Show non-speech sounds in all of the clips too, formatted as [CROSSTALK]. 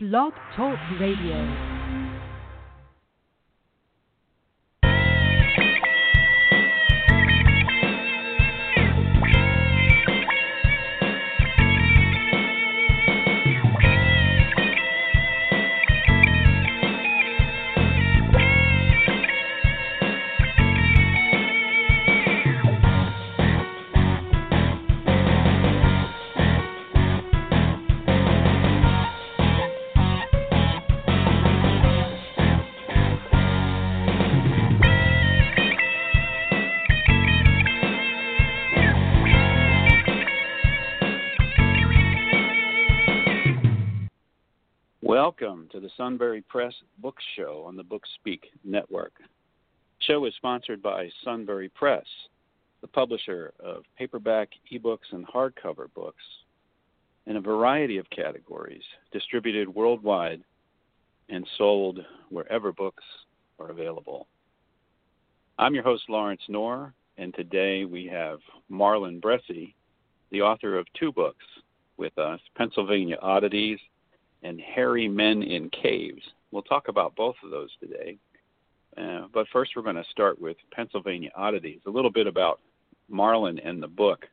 Blog Talk Radio. To the Sunbury Press Book Show on the Bookspeak Network. The show is sponsored by Sunbury Press, the publisher of paperback, ebooks, and hardcover books in a variety of categories, distributed worldwide and sold wherever books are available. I'm your host, Lawrence Knorr, and today we have Marlin Bressi, the author of two books with us Pennsylvania Oddities and Hairy Men in Caves. We'll talk about both of those today. Uh, but first, we're going to start with Pennsylvania Oddities, a little bit about Marlin and the book.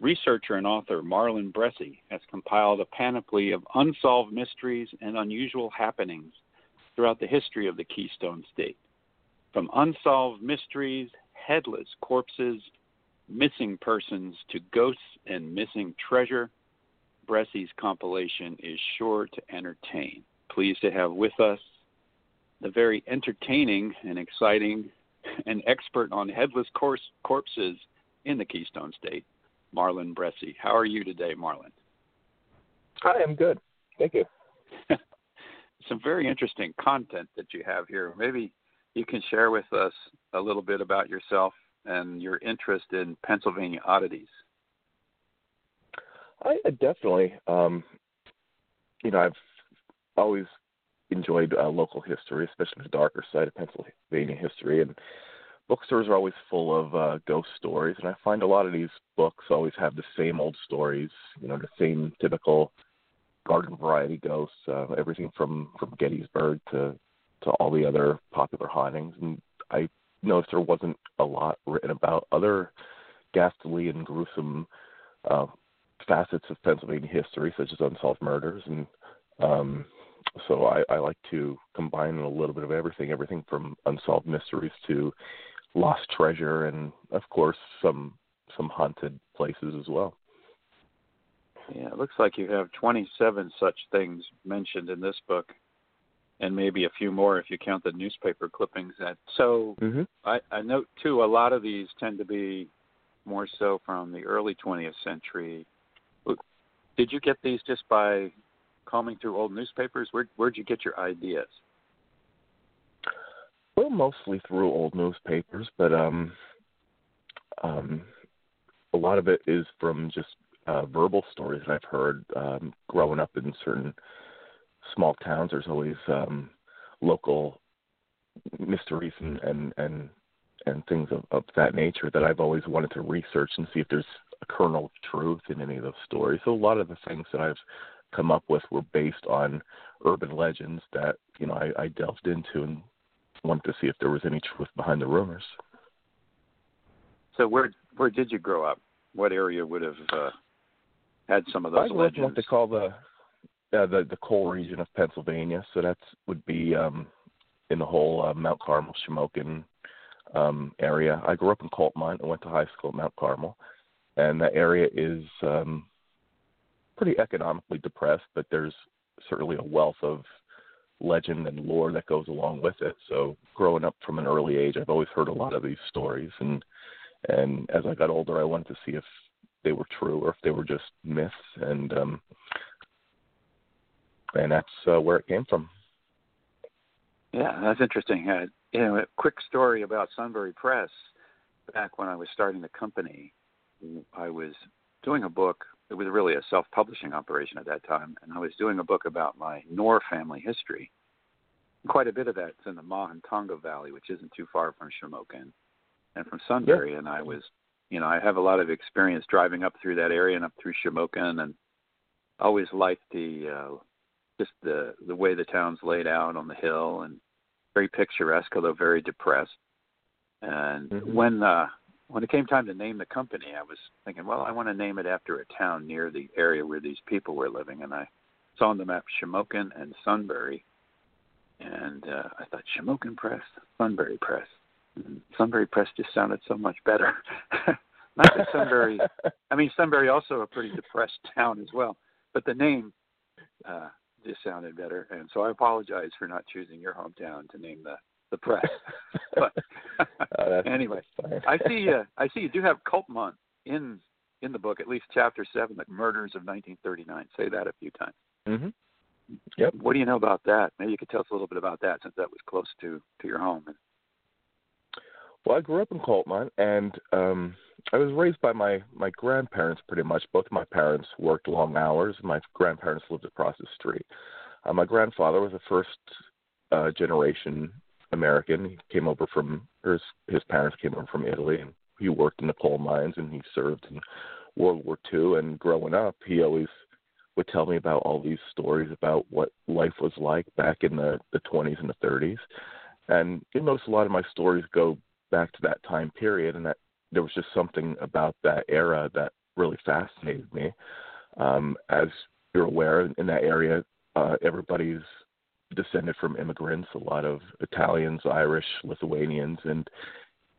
Researcher and author Marlin Bressi has compiled a panoply of unsolved mysteries and unusual happenings throughout the history of the Keystone State. From unsolved mysteries, headless corpses, missing persons, to ghosts and missing treasure, Bressi's compilation is sure to entertain. Pleased to have with us the very entertaining and exciting and expert on headless corpse, corpses in the Keystone State, Marlin Bressi. How are you today, Marlin? I am good. Thank you. [LAUGHS] Some very interesting content that you have here. Maybe you can share with us a little bit about yourself and your interest in Pennsylvania oddities. I definitely, um, you know, I've always enjoyed uh, local history, especially the darker side of Pennsylvania history, and bookstores are always full of uh, ghost stories, and I find a lot of these books always have the same old stories, you know, the same typical garden variety ghosts, uh, everything from from Gettysburg to to all the other popular hauntings, and I noticed there wasn't a lot written about other ghastly and gruesome uh, facets of Pennsylvania history, such as unsolved murders, and um, so I, I like to combine a little bit of everything, everything from unsolved mysteries to lost treasure, and of course some some haunted places as well. Yeah, it looks like you have 27 such things mentioned in this book, and maybe a few more if you count the newspaper clippings. That so mm-hmm. I, I note too, a lot of these tend to be more so from the early 20th century did you get these just by combing through old newspapers? Where where'd you get your ideas? Well, mostly through old newspapers, but um, um, a lot of it is from just uh, verbal stories that I've heard um, growing up in certain small towns. There's always um, local mysteries and and and, things of, of that nature that I've always wanted to research and see if there's a kernel of truth in any of those stories. So a lot of the things that I've come up with were based on urban legends that you know I, I delved into and wanted to see if there was any truth behind the rumors. So where where did you grow up? What area would have uh, had some of those I legends? I what they call the uh, the the coal region of Pennsylvania. So that would be um, in the whole uh, Mount Carmel, Shamokin um, area. I grew up in Kulpmont and went to high school at Mount Carmel and that area is um, pretty economically depressed, but there's certainly a wealth of legend and lore that goes along with it. So growing up from an early age, I've always heard a lot of these stories, and and as I got older, I wanted to see if they were true or if they were just myths, and um, and that's uh, where it came from. Yeah, that's interesting. Uh, you know, a quick story about Sunbury Press. Back when I was starting the company, I was doing a book. It was really a self-publishing operation at that time, and I was doing a book about my Knorr family history. Quite a bit of that's in the Mahantongo Valley, which isn't too far from Shamokin and from Sunbury. Yeah. And I was, you know, I have a lot of experience driving up through that area and up through Shamokin, and always liked the uh, just the the way the town's laid out on the hill and very picturesque, although very depressed. And Mhm. when uh, when it came time to name the company, I was thinking, well, I want to name it after a town near the area where these people were living, and I saw on the map Shamokin and Sunbury, and uh, I thought Shamokin Press, Sunbury Press. And Sunbury Press just sounded so much better. [LAUGHS] Not that Sunbury, [LAUGHS] I mean Sunbury also a pretty depressed town as well, but the name uh, just sounded better, and so I apologize for not choosing your hometown to name the the press. [LAUGHS] but Oh, anyway. I see. Uh, I see you do have Kulpmont in in the book, at least chapter seven, the murders of 1939. Say that a few times. Mhm. Yep. What do you know about that? Maybe you could tell us a little bit about that, since that was close to to your home. Well, I grew up in Kulpmont, and um, I was raised by my my grandparents pretty much. Both of my parents worked long hours. My grandparents lived across the street. Uh, my grandfather was a first uh, generation American. He came over from or his his parents came over from Italy, and he worked in the coal mines and he served in World War II. And growing up, he always would tell me about all these stories about what life was like back in the the 20s and the 30s. And notice a lot of my stories go back to that time period, and that there was just something about that era that really fascinated me. Um, as you're aware, in that area, uh, everybody's descended from immigrants, a lot of Italians, Irish, Lithuanians, and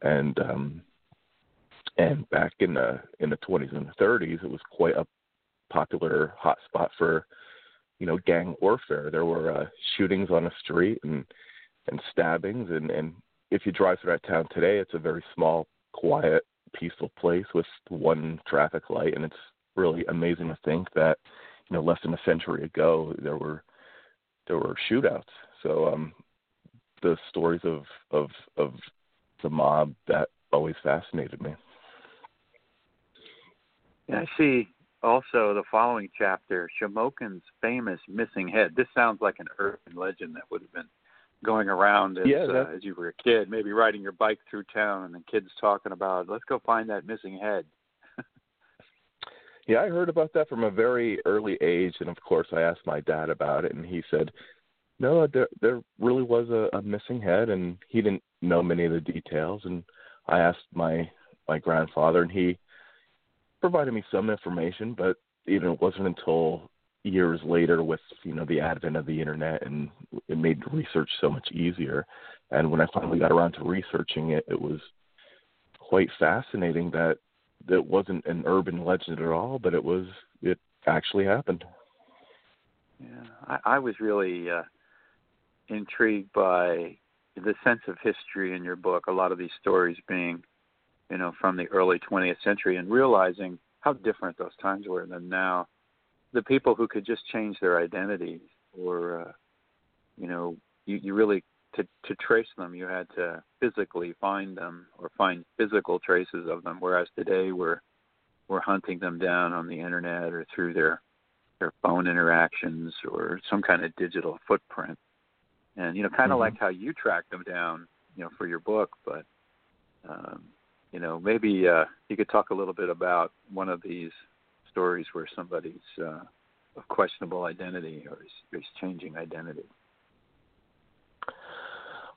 and um, and back in the in the 20s and the 30s, it was quite a popular hotspot for you know gang warfare. There were uh, shootings on the street and and stabbings, and and if you drive through that town today, it's a very small, quiet, peaceful place with one traffic light, and it's really amazing to think that you know less than a century ago there were there were shootouts. So um, the stories of of of the mob that always fascinated me. And I see also the following chapter, Shamokin's famous missing head. This sounds like an urban legend that would have been going around as, Yeah, uh, as you were a kid, maybe riding your bike through town and the kids talking about, let's go find that missing head. Yeah, I heard about that from a very early age, and of course, I asked my dad about it, and he said, "No, there there really was a, a missing head, and he didn't know many of the details." And I asked my my grandfather, and he provided me some information, but you know, it wasn't until years later, with you know the advent of the internet, and it made research so much easier. And when I finally got around to researching it, it was quite fascinating that that wasn't an urban legend at all, but it was it actually happened. Yeah, I, I was really uh, intrigued by the sense of history in your book. A lot of these stories being, you know, from the early 20th century, and realizing how different those times were than now. The people who could just change their identities, or uh, you know, you, you really to to trace them, you had to physically find them or find physical traces of them. Whereas today, we're we're hunting them down on the internet or through their their phone interactions or some kind of digital footprint. And you know, kind of Mhm. like how you track them down, you know, for your book. But um, you know, maybe uh, you could talk a little bit about one of these stories where somebody's uh, of questionable identity or is, is changing identity.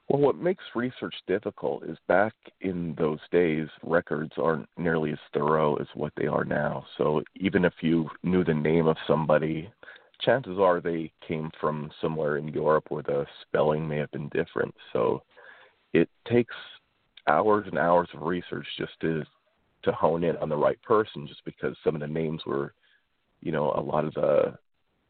Well, what makes research difficult is back in those days, records aren't nearly as thorough as what they are now. So even if you knew the name of somebody, chances are they came from somewhere in Europe where the spelling may have been different. So it takes hours and hours of research just to to hone in on the right person just because some of the names were you know a lot of the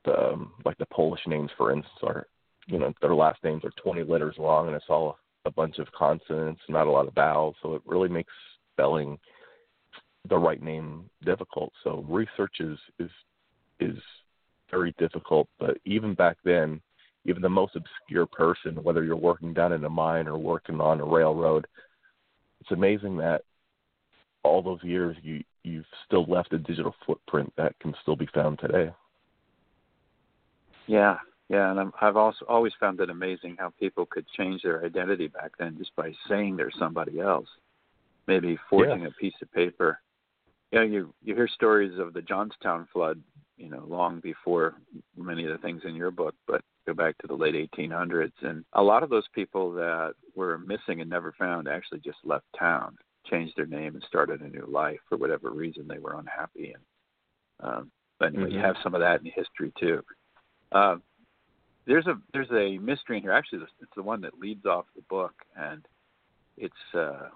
the um, like the Polish names for instance are you know their last names are 20 letters long and it's all a bunch of consonants not a lot of vowels so it really makes spelling the right name difficult. So research is is is very difficult but even back then even the most obscure person whether you're working down in a mine or working on a railroad it's amazing that all those years you you've still left a digital footprint that can still be found today. Yeah, yeah, and I'm, I've also always found it amazing how people could change their identity back then just by saying they're somebody else, maybe forging Yeah. a piece of paper you know, you you hear stories of the Johnstown flood, you know, long before many of the things in your book, but go back to the late 1800s, and a lot of those people that were missing and never found actually just left town, changed their name, and started a new life for whatever reason they were unhappy. And um, but anyway, mm-hmm. you have some of that in history too. Uh, there's a there's a mystery in here. Actually, it's the one that leads off the book, and it's uh,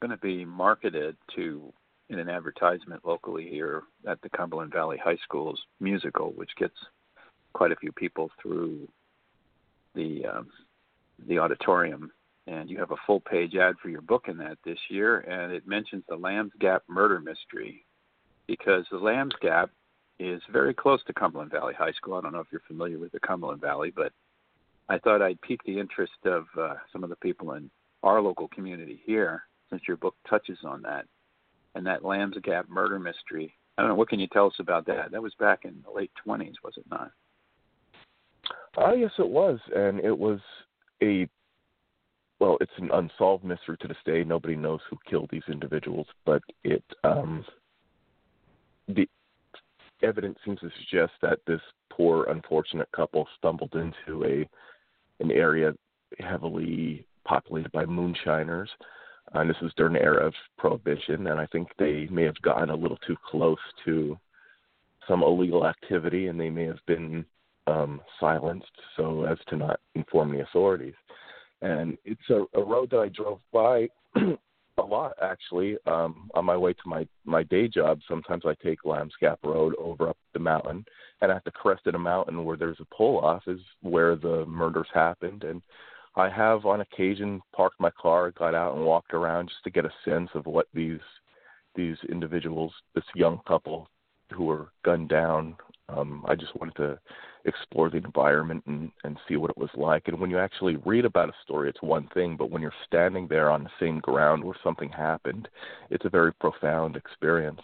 going to be marketed to in an advertisement locally here at the Cumberland Valley High School's musical, which gets quite a few people through the um, the auditorium. And you have a full page ad for your book in that this year, and it mentions the Lambs Gap murder mystery because the Lambs Gap is very close to Cumberland Valley High School. I don't know if you're familiar with the Cumberland Valley, but I thought I'd pique the interest of uh, some of the people in our local community here, since your book touches on that, and that Lambs Gap murder mystery. I don't know. What can you tell us about that? That was back in the late 20s, was it not? Uh, yes, it was, and it was a well, it's an unsolved mystery to this day. Nobody knows who killed these individuals, but it um, the evidence seems to suggest that this poor, unfortunate couple stumbled into a an area heavily populated by moonshiners. And this was during the era of prohibition, and I think they may have gotten a little too close to some illegal activity, and they may have been um, silenced so as to not inform the authorities. And it's a, a road that I drove by [CLEARS THROAT] a lot actually. Um, on my way to my my day job, sometimes I take Lambs Gap Road over up the mountain, and at the crest of the mountain where there's a pull off is where the murders happened. And I have on occasion parked my car, got out and walked around just to get a sense of what these these individuals, this young couple who were gunned down. Um, I just wanted to explore the environment and, and see what it was like. And when you actually read about a story, it's one thing, but when you're standing there on the same ground where something happened, it's a very profound experience.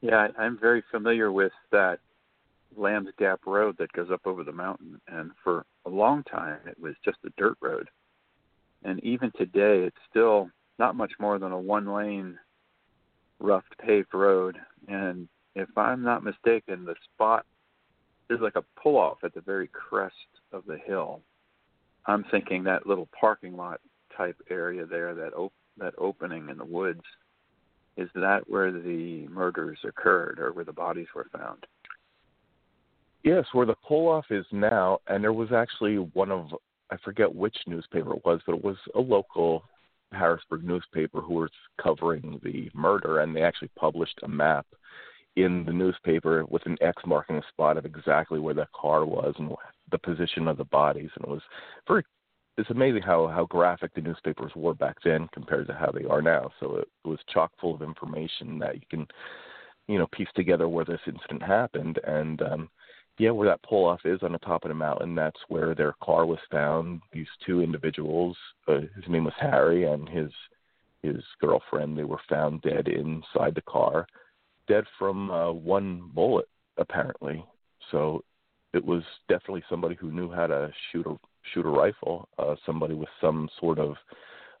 Yeah, I'm very familiar with that Lambs Gap Road that goes up over the mountain, and for a long time it was just a dirt road. And even today, it's still not much more than a one lane roughed paved road. And if I'm not mistaken, the spot is like a pull off at the very crest of the hill. I'm thinking that little parking lot type area there, that op- that opening in the woods, is that where the murders occurred or where the bodies were found? Yes, where the pull off is now, and there was actually one of I forget which newspaper it was, but it was a local Harrisburg newspaper who was covering the murder, and they actually published a map in the newspaper with an X marking the spot of exactly where the car was and the position of the bodies, and it was very. It's amazing how how graphic the newspapers were back then compared to how they are now. So it, it was chock full of information that you can, you know, piece together where this incident happened, and um, yeah, where that pull off is on the top of the mountain, that's where their car was found. These two individuals, uh, his name was Harry and his his girlfriend, they were found dead inside the car dead from uh, one bullet, apparently. So it was definitely somebody who knew how to shoot a shoot a rifle. Uh, somebody with some sort of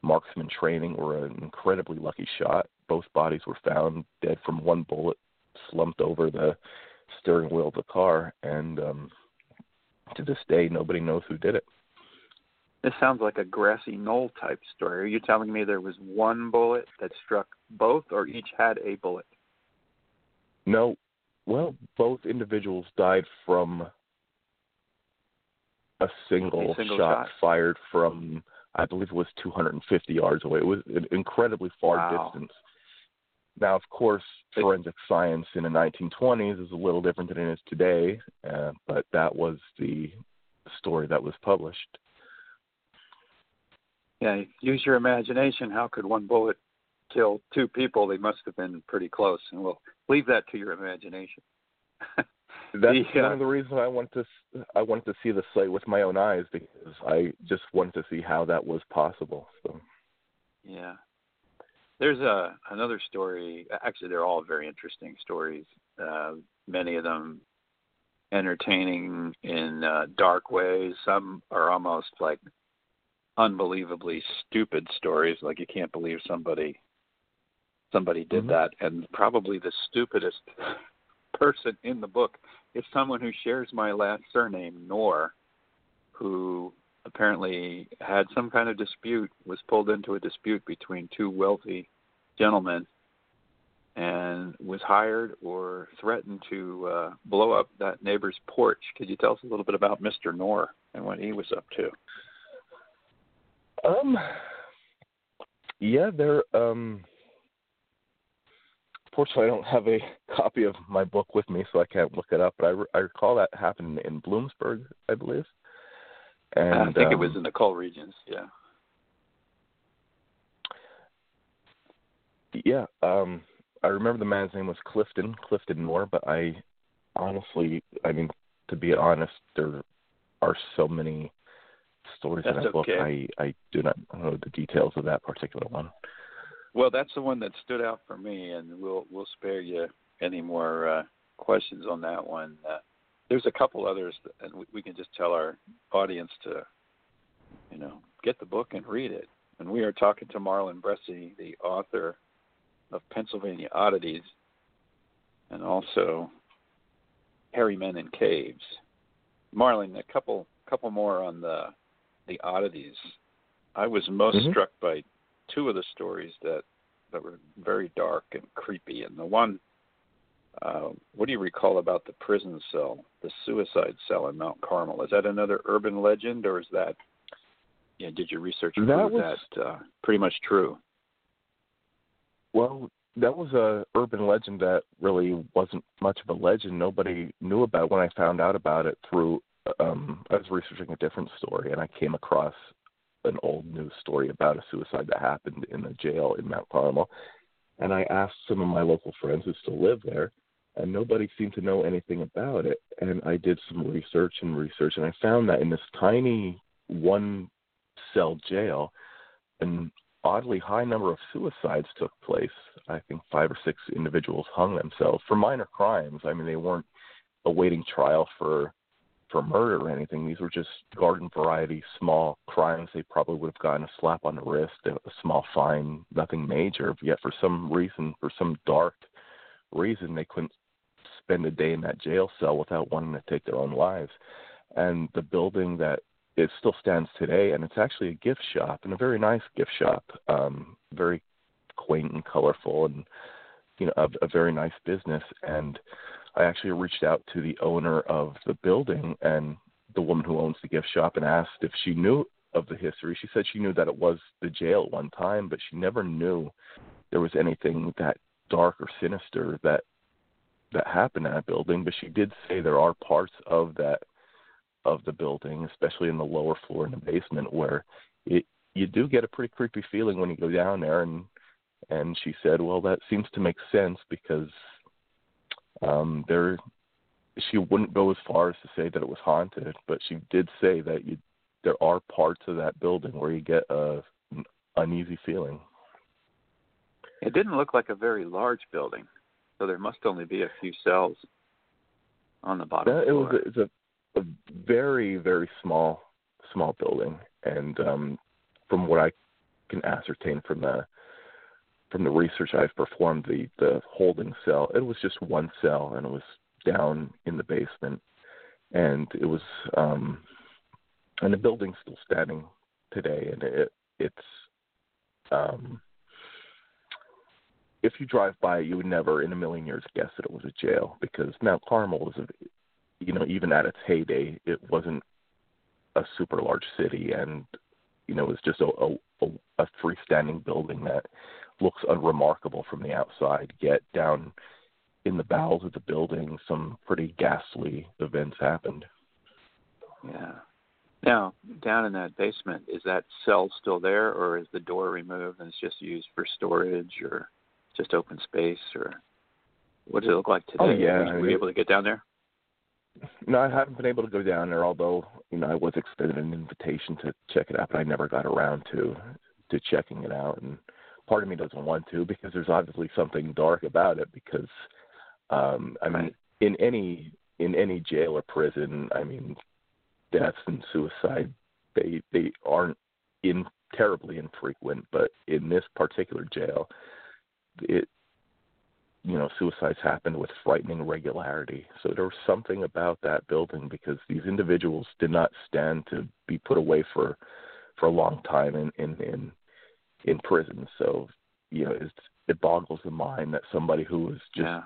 marksman training or an incredibly lucky shot. Both bodies were found dead from one bullet, slumped over the steering wheel of the car, and um, to this day, nobody knows who did it. This sounds like a grassy knoll type story. Are you telling me there was one bullet that struck both, or each had a bullet? No, well, both individuals died from a single, a single shot, shot, fired from, I believe it was 250 yards away. It was an incredibly far wow. distance. Now, of course, forensic science in the 1920s is a little different than it is today, uh, but that was the story that was published. Yeah, use your imagination. How could one bullet kill two people? They must have been pretty close. And we'll leave that to your imagination. [LAUGHS] That's the, uh, one of the reasons I wanted to I wanted to see the site with my own eyes because I just wanted to see how that was possible. So. Yeah, there's a another story. Actually, they're all very interesting stories. Uh, many of them entertaining in uh, dark ways. Some are almost like unbelievably stupid stories, like you can't believe somebody somebody did Mhm. that, and probably the stupidest [LAUGHS] person in the book is someone who shares my last surname, Knorr, who apparently had some kind of dispute, was pulled into a dispute between two wealthy gentlemen, and was hired or threatened to uh, blow up that neighbor's porch. Could you tell us a little bit about Mr. Knorr and what he was up to? Um, yeah, there. Um, fortunately, I don't have a [LAUGHS] copy of my book with me, so I can't look it up. But I, re- I recall that happened in Bloomsburg, I believe. And I think it um, was in the coal regions. Yeah. Yeah, um, I remember the man's name was Clifton, Clifton Moore, but I honestly, I mean, to be honest, there are so many stories in That's that book. I I do not know the details of that particular one. Well, that's the one that stood out for me, and we'll we'll spare you any more uh, questions on that one. Uh, there's a couple others, that, and we, we can just tell our audience to, you know, get the book and read it. And we are talking to Marlin Bressi, the author of Pennsylvania Oddities, and also Hairy Men in Caves. Marlin, a couple couple more on the the oddities. I was most Mhm. struck by two of the stories that that were very dark and creepy. And the one, uh, what do you recall about the prison cell, the suicide cell in Mount Carmel? Is that another urban legend, or is that? Yeah, did your research prove That was- that uh, pretty much true? Well, that was a urban legend that really wasn't much of a legend. Nobody knew about it when I found out about it through. Um, I was researching a different story, and I came across an old news story about a suicide that happened in a jail in Mount Carmel. And I asked some of my local friends who still live there, and nobody seemed to know anything about it. And I did some research and research, and I found that in this tiny one cell jail, an oddly high number of suicides took place. I think five or six individuals hung themselves for minor crimes. I mean, they weren't awaiting trial for for murder or anything. These were just garden variety small crimes. They probably would have gotten a slap on the wrist, a, small fine, nothing major. Yet for some reason, for some dark reason, they couldn't spend a day in that jail cell without wanting to take their own lives. And the building that it still stands today, and it's actually a gift shop and a very nice gift shop, um, very quaint and colorful, and you know a, a very nice business. And I actually reached out to the owner of the building and the woman who owns the gift shop and asked if she knew of the history. She said she knew that it was the jail one time, but she never knew there was anything that dark or sinister that that happened in that building. But she did say there are parts of that of the building, especially in the lower floor in the basement, where it you do get a pretty creepy feeling when you go down there and and she said, Well that seems to make sense because um there she wouldn't go as far as to say that it was haunted, but she did say that you there are parts of that building where you get a an uneasy feeling. It didn't look like a very large building, so there must only be a few cells on the bottom That, it was a, it's a, a very very small small building, and um, from what I can ascertain from the from the research I've performed, the the holding cell it was just one cell, and it was down in the basement, and it was um, and the building's still standing today, and it it's um, if you drive by, you would never in a million years guess that it was a jail because Mount Carmel was a you know, even at its heyday, it wasn't a super large city, and you know, it was just a, a, a freestanding building that looks unremarkable from the outside. Yet down in the bowels of the building, some pretty ghastly events happened. Yeah. Now, down in that basement, is that cell still there, or is the door removed and it's just used for storage, or just open space, or what does it look like oh, today? Oh, yeah, were you able to get down there? No, I haven't been able to go down there, although you know I was extended an invitation to check it out, but I never got around to to checking it out. And part of me doesn't want to because there's obviously something dark about it. Because um, I mean, Right. in any in any jail or prison, I mean, deaths and suicide they they aren't in terribly infrequent, but in this particular jail, it you know suicides happened with frightening regularity. So there was something about that building because these individuals did not stand to be put away for for a long time in in in, in prison. So you know it's, it boggles the mind that somebody who was just yeah.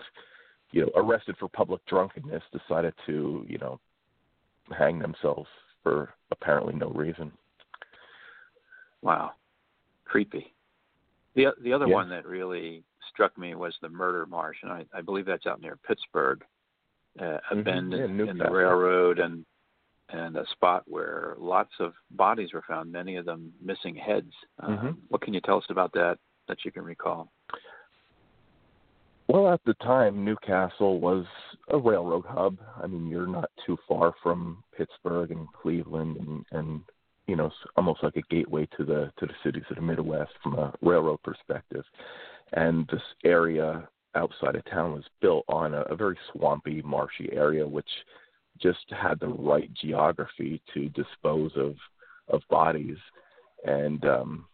you know arrested for public drunkenness decided to you know hang themselves for apparently no reason. Wow, creepy. The the other Yeah. one that really struck me was the Murder Marsh, and I, I believe that's out near Pittsburgh, uh, a Mhm. bend Yeah, in, in the railroad, and and a spot where lots of bodies were found, many of them missing heads. Um, Mhm. What can you tell us about that that you can recall? Well, at the time, Newcastle was a railroad hub. I mean, you're not too far from Pittsburgh and Cleveland, and and you know, almost like a gateway to the to the cities of the Midwest from a railroad perspective. And this area outside of town was built on a, a very swampy, marshy area, which just had the right geography to dispose of of bodies. And um,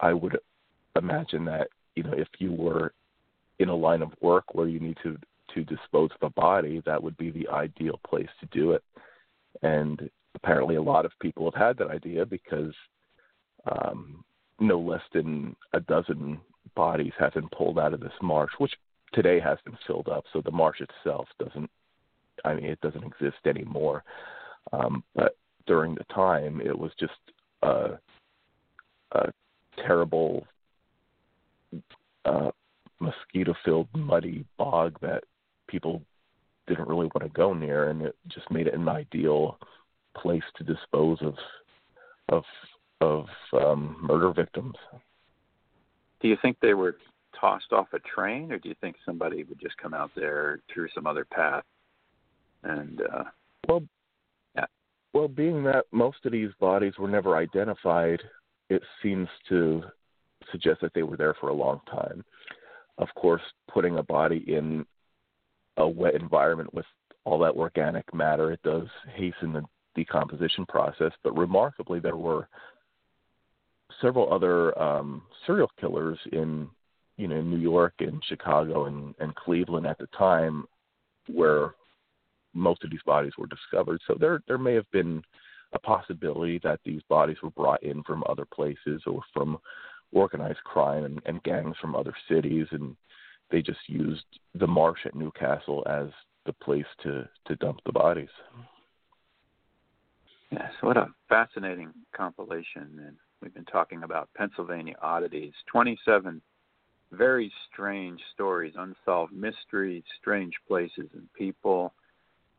I would imagine that you know, if you were in a line of work where you need to to dispose of a body, that would be the ideal place to do it. And apparently, a lot of people have had that idea because um, no less than a dozen bodies have been pulled out of this marsh, which today has been filled up. So the marsh itself doesn't, I mean, it doesn't exist anymore. Um, but during the time, it was just a, a terrible uh, mosquito filled muddy bog that people didn't really want to go near and it just made it an ideal place to dispose of of of um murder victims Do you think they were tossed off a train, or do you think somebody would just come out there through some other path? And uh, well Yeah. well being that most of these bodies were never identified it seems to suggest that they were there for a long time of course putting a body in a wet environment with all that organic matter, it does hasten the decomposition process. But remarkably, there were several other um, serial killers in, you know, New York and Chicago and, and Cleveland at the time, where most of these bodies were discovered. So there, there may have been a possibility that these bodies were brought in from other places or from organized crime and, and gangs from other cities, and they just used the marsh at Newcastle as the place to to dump the bodies. Yes, what a fascinating compilation. And we've been talking about Pennsylvania oddities 27 very strange stories, unsolved mysteries, strange places and people,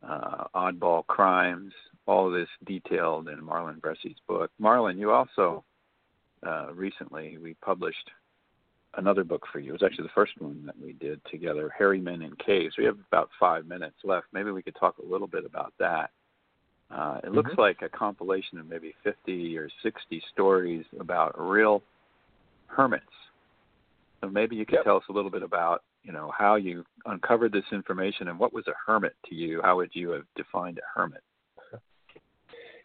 uh, oddball crimes, all of this detailed in Marlin Bressi's book. Marlin, you also uh, recently we published another book for you. It was actually the first one that we did together, Hairy Men in Caves. We have about five minutes left. Maybe we could talk a little bit about that. Uh, it looks Mhm. like a compilation of maybe 50 or 60 stories about real hermits. So maybe you could Yep. tell us a little bit about, you know, how you uncovered this information and what was a hermit to you? How would you have defined a hermit?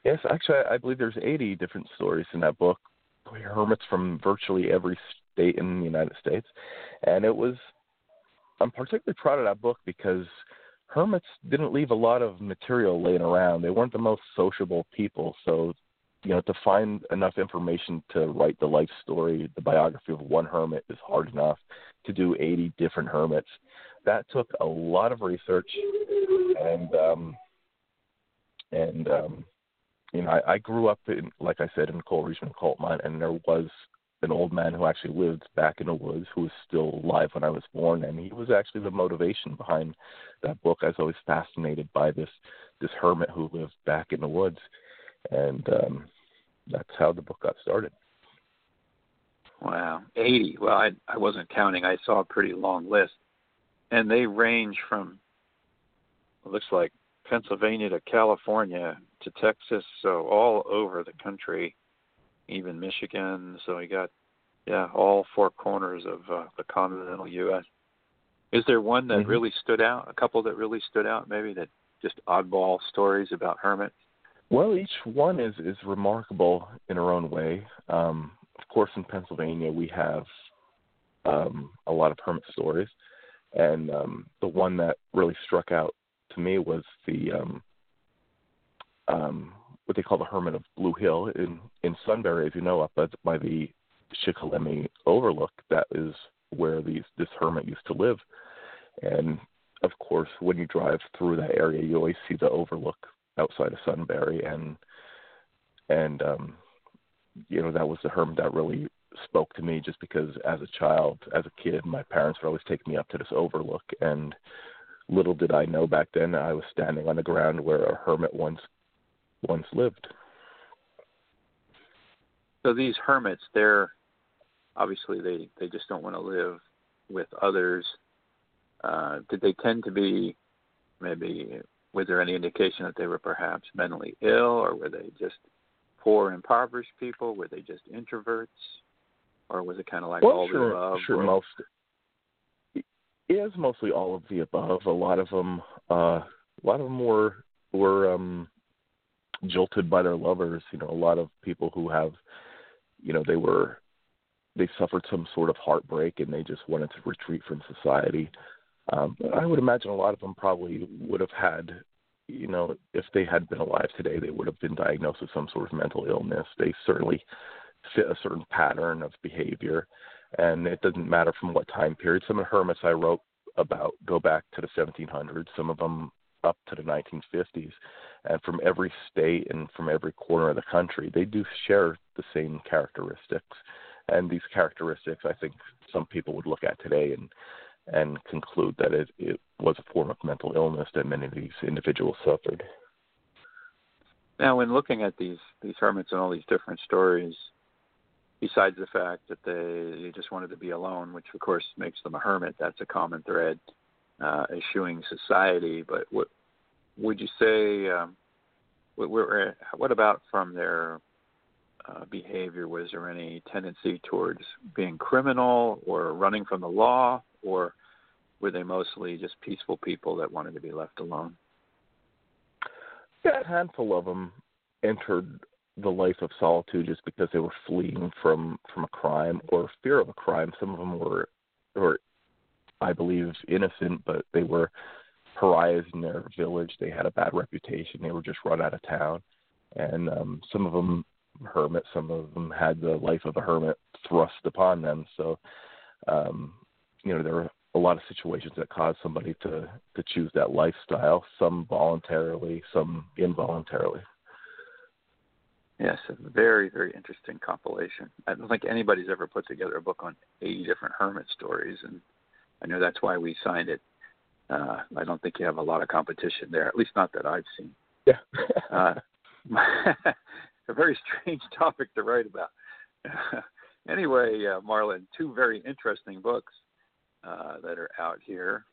Yes, actually, I believe there's 80 different stories in that book. Hermits from virtually every state in the United States, and it was. I'm particularly proud of that book because hermits didn't leave a lot of material laying around. They weren't the most sociable people, so you know to find enough information to write the life story, the biography of one hermit is hard enough. To do 80 different hermits, that took a lot of research, and um, and um, you know, I, I grew up in, like I said, in Coleridge and Kulpmont, and there was an old man who actually lived back in the woods who was still alive when I was born, and he was actually the motivation behind that book. I was always fascinated by this this hermit who lived back in the woods, and um, that's how the book got started. Wow, 80. Well, I I wasn't counting. I saw a pretty long list. And they range from it looks like Pennsylvania to California to Texas, so all over the country, even Michigan. So we got yeah, all four corners of uh, the continental US. Is there one that Mhm. really stood out? A couple that really stood out maybe that just oddball stories about hermits? Well, each one is is remarkable in her own way. Um, of course, in Pennsylvania, we have um, a lot of hermit stories, and um, the one that really struck out to me was the um, um, what they call the Hermit of Blue Hill in in Sunbury, as you know, up at, by the Shikellamy Overlook. That is where these this hermit used to live, and of course, when you drive through that area, you always see the overlook outside of Sunbury, and and um, you know that was the hermit that really spoke to me, just because as a child, as a kid, my parents would always take me up to this overlook, and little did I know back then I was standing on the ground where a hermit once once lived. So these hermits, they're obviously they they just don't want to live with others. Uh, did they tend to be maybe? Was there any indication that they were perhaps mentally ill, or were they just poor, impoverished people? Were they just introverts, or was it kind of like well, all sure, the above? Sure, most. It is mostly all of the above. A lot of them, uh, a lot of them were were um, jilted by their lovers. You know, a lot of people who have, you know, they were they suffered some sort of heartbreak and they just wanted to retreat from society. Um, I would imagine a lot of them probably would have had, you know, if they had been alive today, they would have been diagnosed with some sort of mental illness. They certainly fit a certain pattern of behavior, and it doesn't matter from what time period. Some of the hermits I wrote about go back to the 1700s. Some of them up to the 1950s, and from every state and from every corner of the country, they do share the same characteristics. And these characteristics, I think, some people would look at today and and conclude that it, it was a form of mental illness that many of these individuals suffered. Now, when looking at these these hermits and all these different stories, besides the fact that they, they just wanted to be alone, which of course makes them a hermit, that's a common thread uh, eschewing society. But what would you say? Um, what, what about from their uh, behavior? Was there any tendency towards being criminal or running from the law, or were they mostly just peaceful people that wanted to be left alone? Yeah, a handful of them entered the life of solitude just because they were fleeing from from a crime or fear of a crime. Some of them were were I believe, innocent, but they were pariahs in their village. They had a bad reputation. They were just run out of town, and um, some of them hermits. Some of them had the life of a hermit thrust upon them. So, um, you know, there are a lot of situations that cause somebody to to choose that lifestyle. Some voluntarily, some involuntarily. Yes, a very, very interesting compilation. I don't think anybody's ever put together a book on 80 different hermit stories, and I know that's why we signed it. Uh, I don't think you have a lot of competition there, at least not that I've seen. Yeah. [LAUGHS] uh, [LAUGHS] a very strange topic to write about. [LAUGHS] anyway, uh, Marlin, two very interesting books uh, that are out here.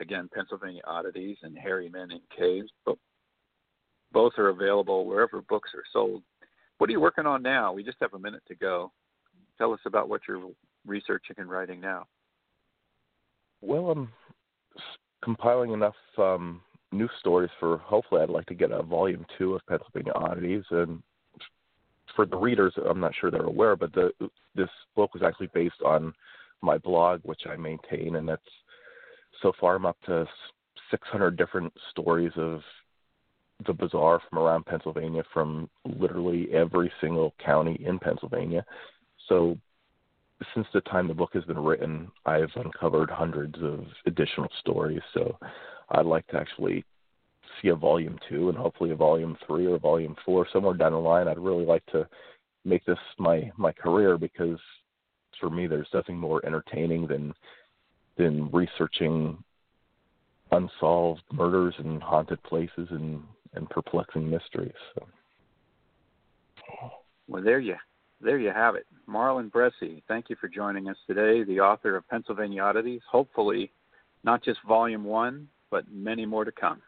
Again, Pennsylvania Oddities and Hairy Men in Caves. Both are available wherever books are sold. What are you working on now? We just have a minute to go. Tell us about what you're researching and writing now. Well, I'm compiling enough um, new stories for hopefully I'd like to get a volume two of Pennsylvania Oddities. And for the readers, I'm not sure they're aware, but the this book was actually based on my blog, which I maintain, and that's so far I'm up to 600 different stories of the bizarre from around Pennsylvania, from literally every single county in Pennsylvania. So since the time the book has been written, I've uncovered hundreds of additional stories. So I'd like to actually see a volume two and hopefully a volume three or volume four somewhere down the line. I'd really like to make this my my career because for me there's nothing more entertaining than than researching unsolved murders and haunted places and and perplexing mysteries. So. Well, there you there you have it. Marlin Bressi, thank you for joining us today, the author of Pennsylvania Oddities. Hopefully, not just volume one, but many more to come.